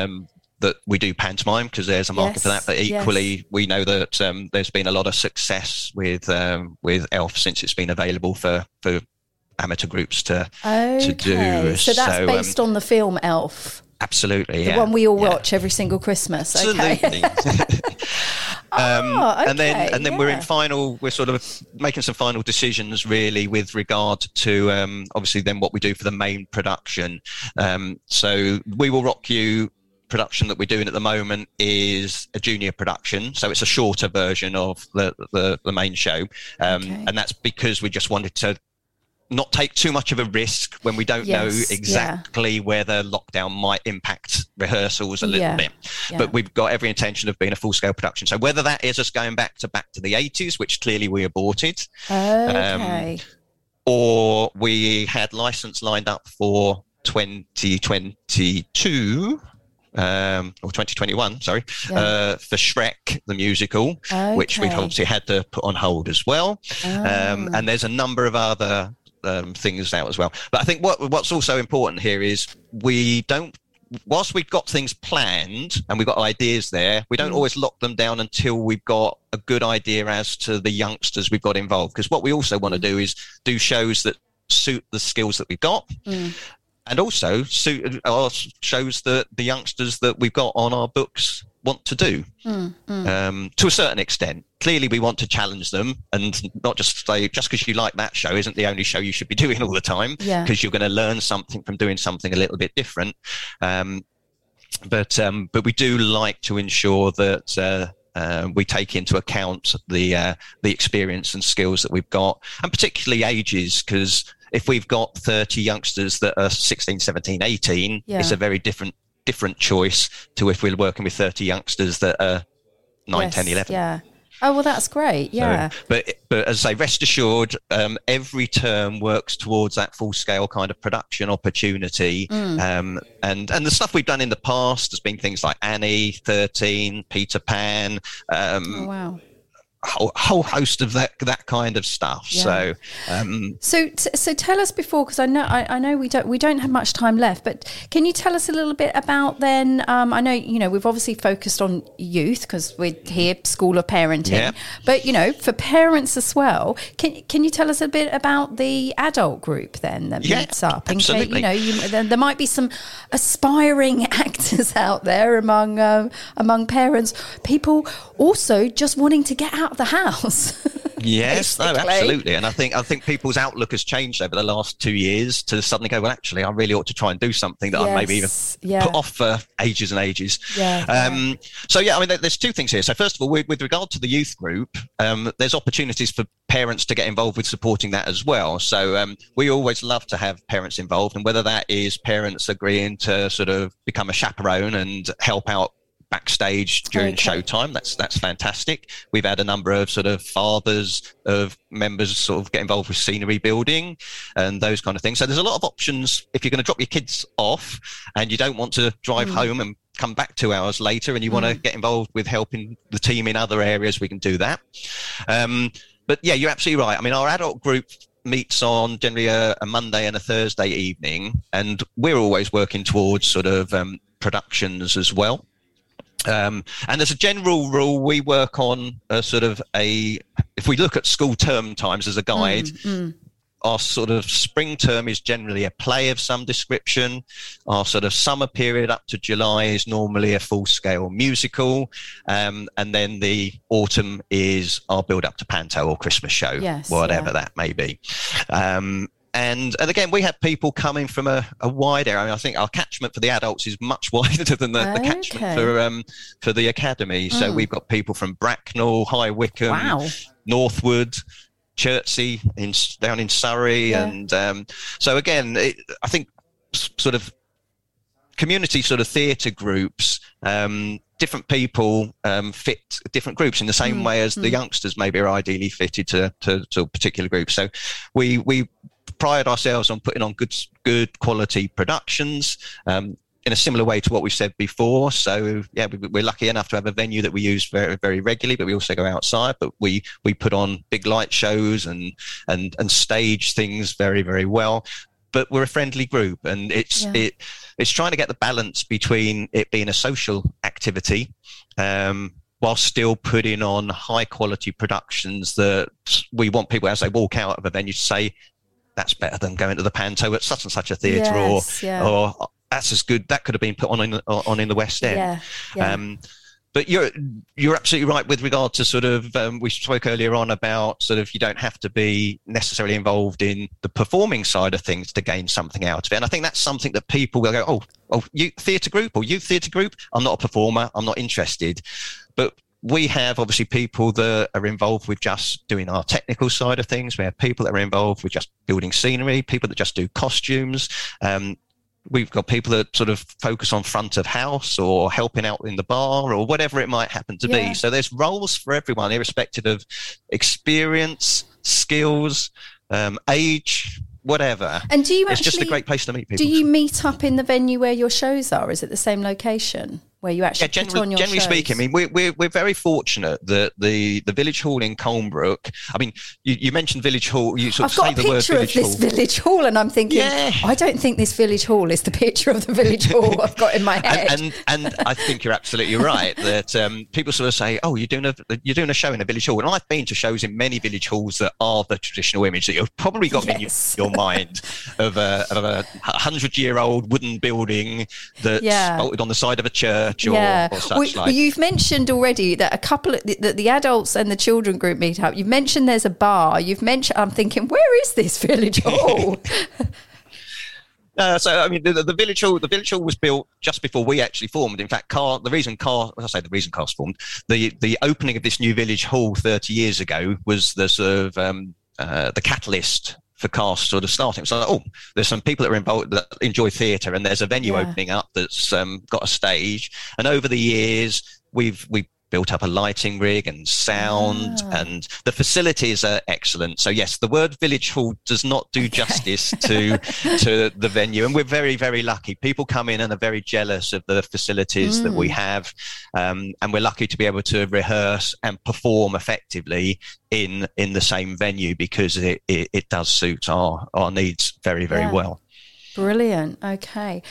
that we do pantomime because there's a market yes, for that. But equally, yes. we know that um, there's been a lot of success with um, with Elf since it's been available for for amateur groups to okay. to do. So that's so, um, based um, on the film Elf. Absolutely, the yeah. one we all yeah. watch every single Christmas. Absolutely. Okay. Um, oh, okay, and then and then yeah. we're in final we're sort of making some final decisions really with regard to um, obviously then what we do for the main production um, so we will rock you production that we're doing at the moment is a junior production, so it's a shorter version of the the, the main show, um, okay. and that's because we just wanted to not take too much of a risk when we don't Yes, know exactly where the lockdown might impact rehearsals a little Yeah, bit. yeah. But we've got every intention of being a full scale production. So whether that is us going back to back to the 80s, which clearly we aborted, Okay. or we had license lined up for 2022 um, or 2021, sorry, Yeah. uh, for Shrek the musical, which we've obviously had to put on hold as well. Um, Ah. and there's a number of other um, things now as well. But I think what what's also important here is we don't. Whilst we've got things planned and we've got ideas there, we don't Mm. always lock them down until we've got a good idea as to the youngsters we've got involved. Because what we also want to do is do shows that suit the skills that we've got, Mm. And also suit our shows that the youngsters that we've got on our books want to do Mm, mm. um, to a certain extent. Clearly, we want to challenge them and not just say just because you like that show isn't the only show you should be doing all the time. Yeah. Because you're going to learn something from doing something a little bit different. Um, but um, but we do like to ensure that. Uh, uh, we take into account the uh, the experience and skills that we've got, and particularly ages, because if we've got 30 youngsters that are 16, 17, 18, Yeah. it's a very different different choice to if we're working with 30 youngsters that are 9, Yes, 10, 11. Yeah. Oh well, that's great. So, Yeah. but but as I say, rest assured, um, every term works towards that full scale kind of production opportunity. Mm. Um, and and the stuff we've done in the past has been things like Annie, Thirteen, Peter Pan, um, oh, wow. Whole, whole host of that that kind of stuff. Yeah. So um, So, t- so tell us before, because I know I, I know we don't we don't have much time left, but can you tell us a little bit about then? Um, I know you know we've obviously focused on youth because we're here, school of parenting, Yeah. but you know for parents as well. Can can you tell us a bit about the adult group then that Yeah, meets up? Case, absolutely. you know, you, there, there might be some aspiring out there among um, among parents, people also just wanting to get out of the house. Yes, no, absolutely. And I think I think people's outlook has changed over the last two years to suddenly go, well, actually, I really ought to try and do something that I maybe even yeah. put off for ages and ages. Yeah, Um, so yeah, I mean, there's two things here. So first of all, with, with regard to the youth group, um, there's opportunities for parents to get involved with supporting that as well. So um, we always love to have parents involved, and whether that is parents agreeing to sort of become a chaperone and help out backstage during Okay. showtime. That's that's fantastic. We've had a number of sort of fathers of members sort of get involved with scenery building and those kind of things. So there's a lot of options if you're going to drop your kids off and you don't want to drive home and come back two hours later and you want to get involved with helping the team in other areas we can do that. Um, but yeah you're absolutely right. I mean our adult group meets on generally a, a monday and a thursday evening and we're always working towards sort of um, productions as well um, and as a general rule, we work on a sort of a, if we look at school term times as a guide, Mm, our sort of spring term is generally a play of some description. Our sort of summer period up to July is normally a full scale musical. Um, and then the autumn is our build up to Panto or Christmas show, Yes, whatever yeah. that may be. Um, and and again, we have people coming from a, a wide area. I, mean, I think our catchment for the adults is much wider than the, the catchment for um, for the academy. So Mm. we've got people from Bracknell, High Wycombe, Wow. Northwood, Chertsey in down in Surrey, Yeah. and um, so again, it, I think sort of community sort of theatre groups. Um, different people um, fit different groups in the same Mm, way as the mm. youngsters maybe are ideally fitted to, to, to a particular group. So we we pride ourselves on putting on good good quality productions. Um, in a similar way to what we've said before. So yeah, we, we're lucky enough to have a venue that we use very, very regularly, but we also go outside. But we we put on big light shows and and and stage things very very well. But we're a friendly group, and it's Yeah. it it's trying to get the balance between it being a social activity. Um, while still putting on high quality productions that we want people as they walk out of a venue to say that's better than going to the panto at such and such a theatre Yes, or yeah. or that's as good. That could have been put on in on in the West End. Yeah. Yeah. Um, but you're you're absolutely right with regard to sort of um, we spoke earlier on about sort of you don't have to be necessarily involved in the performing side of things to gain something out of it. And I think that's something that people will go, oh, oh, you theatre group or youth theatre group. I'm not a performer. I'm not interested. But we have obviously people that are involved with just doing our technical side of things. We have people that are involved with just building scenery, people that just do costumes. Um, we've got people that sort of focus on front of house or helping out in the bar or whatever it might happen to yeah. be. So there's roles for everyone, irrespective of experience, skills, um, age, whatever. And do you it's actually, just a great place to meet people. Do you meet up in the venue where your shows are? Is it the same location? Where you actually yeah, generally, generally speaking, I mean, we're, we're, we're very fortunate that the, the Village Hall in Colnbrook, I mean, you, you mentioned Village Hall, you sort I've of say the word Village Hall. this Village Hall, and I'm thinking, yeah. I don't think this Village Hall is the picture of the Village Hall I've got in my head. and, and, and I think you're absolutely right that um, people sort of say, oh, you're doing, a, you're doing a show in a Village Hall. And I've been to shows in many Village Halls that are the traditional image that you've probably got yes. in your, your mind of a, of a hundred year old wooden building that's yeah. bolted on the side of a church or, yeah. or such like. You've mentioned already that a couple of the, the, the, adults and the children group meet up. You've mentioned there's a bar. You've mentioned. I'm thinking, where is this village hall? Uh, so I mean, the, the, village hall, the village hall was built just before we actually formed. In fact, Car, the reason Car, I say the reason Cars formed, the the opening of this new village hall 30 years ago was the sort of um, uh, the catalyst for cast sort of starting. So, oh, there's some people that are involved that enjoy theatre, and there's a venue yeah. opening up that's um, got a stage. And over the years, we've we built up a lighting rig and sound ah. and the facilities are excellent so yes the word village hall does not do justice to to the venue and we're very very lucky people come in and are very jealous of the facilities mm. that we mm. have um, and we're lucky to be able to rehearse and perform effectively in in the same venue because it, it, it does suit our our needs very very yeah. well brilliant okay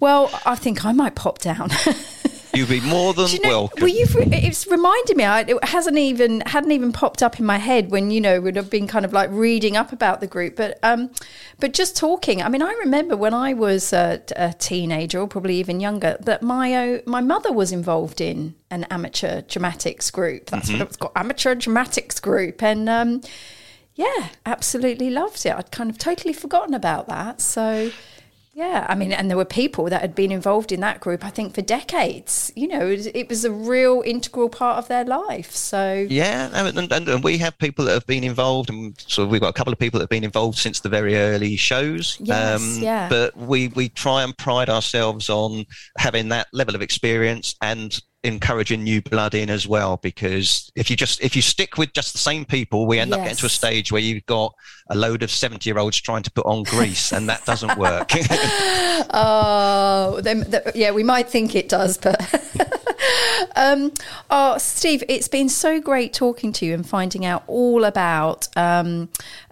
well i think i might pop down You'd be more than you know, welcome. Well, you've it's reminded me. it hasn't even hadn't even popped up in my head when you know would have been kind of like reading up about the group, but um, but just talking. I mean, I remember when I was a, a teenager, or probably even younger, that my uh, my mother was involved in an amateur dramatics group. That's mm-hmm. what it was called, amateur dramatics group, and um, yeah, absolutely loved it. I'd kind of totally forgotten about that. So yeah, I mean, and there were people that had been involved in that group, I think, for decades. You know, it, it was a real integral part of their life. So yeah, and, and, and, we have people that have been involved, and so we've got a couple of people that have been involved since the very early shows. Yes, um, yeah. But we we try and pride ourselves on having that level of experience and encouraging new blood in as well because if you just if you stick with just the same people we end yes. up getting to a stage where you've got a load of 70 year olds trying to put on grease and that doesn't work oh then, yeah we might think it does but um, oh steve it's been so great talking to you and finding out all about um,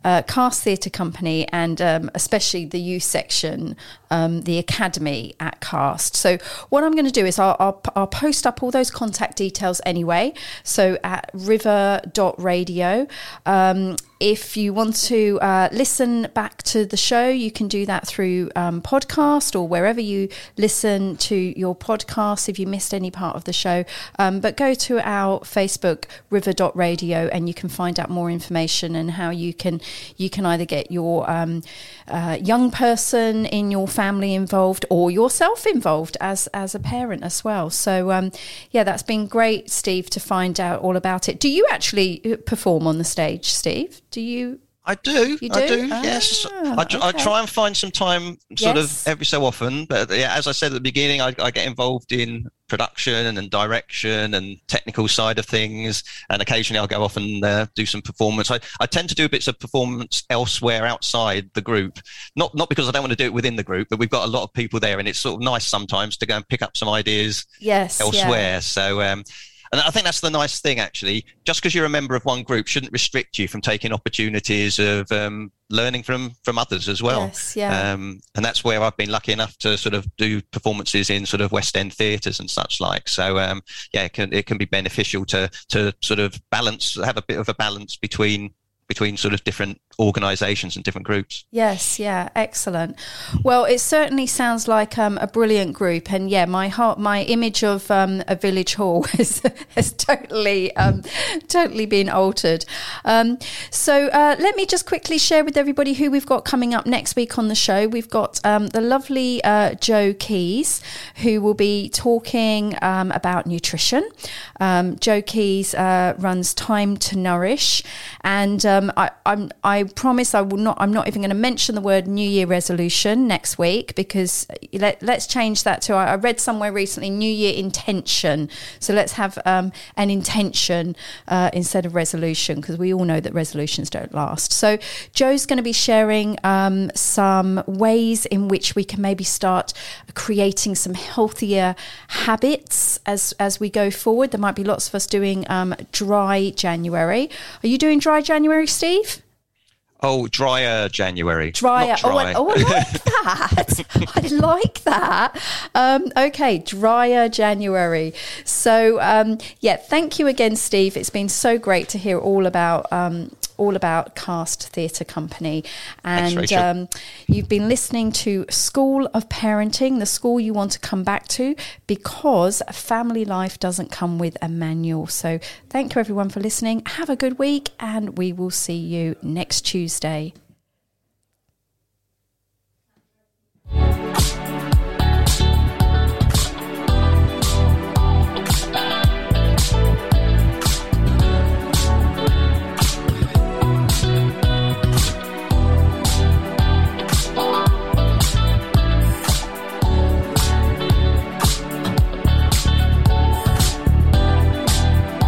uh, Cast Theatre Company and um, especially the youth section, um, the academy at Cast. So what I'm going to do is I'll, I'll, I'll, post up all those contact details anyway. So at river.radio. Um, if you want to uh, listen back to the show, you can do that through um, podcast or wherever you listen to your podcast if you missed any part of the show. Um, but go to our Facebook, river.radio, and you can find out more information and how you can you can either get your um, uh, young person in your family involved or yourself involved as as a parent as well. So um, yeah, that's been great, Steve, to find out all about it. Do you actually uh, perform on the stage, Steve? Do you? I do. do? I do. Ah, yes. I, okay. I, try and find some time, sort yes. of every so often. But yeah, as I said at the beginning, I, I, get involved in production and direction and technical side of things. And occasionally, I'll go off and uh, do some performance. I, I tend to do bits of performance elsewhere outside the group. Not not because I don't want to do it within the group, but we've got a lot of people there, and it's sort of nice sometimes to go and pick up some ideas. Yes. Elsewhere. Yeah. So. Um, and I think that's the nice thing, actually. Just because you're a member of one group shouldn't restrict you from taking opportunities of um, learning from from others as well. Yes, yeah. Um, and that's where I've been lucky enough to sort of do performances in sort of West End theatres and such like. So um, yeah, it can it can be beneficial to to sort of balance, have a bit of a balance between between sort of different organisations and different groups. Yes, yeah, excellent. Well, it certainly sounds like um, a brilliant group, and yeah, my heart, my image of um, a village hall has, has totally, um, totally been altered. Um, so uh, let me just quickly share with everybody who we've got coming up next week on the show. We've got um, the lovely uh, Jo Keys, who will be talking um, about nutrition. Joe Keys uh, runs Time to Nourish, and I, I'm I promise I will not. I'm not even going to mention the word New Year resolution next week because let, us change that to. I, read somewhere recently New Year intention. So let's have um, an intention uh, instead of resolution because we all know that resolutions don't last. So Joe's going to be sharing um, some ways in which we can maybe start creating some healthier habits as as we go forward. There might be lots of us doing um, dry January. Are you doing dry January, Steve? Oh, drier January. Drier. Dry. Oh, I, oh, I like that. I like that. Um, okay, drier January. So, um, yeah, thank you again, Steve. It's been so great to hear all about um, all about Cast Theatre Company. And Thanks, um, you've been listening to School of Parenting, the school you want to come back to because family life doesn't come with a manual. So thank you everyone for listening. Have a good week, and we will see you next Tuesday.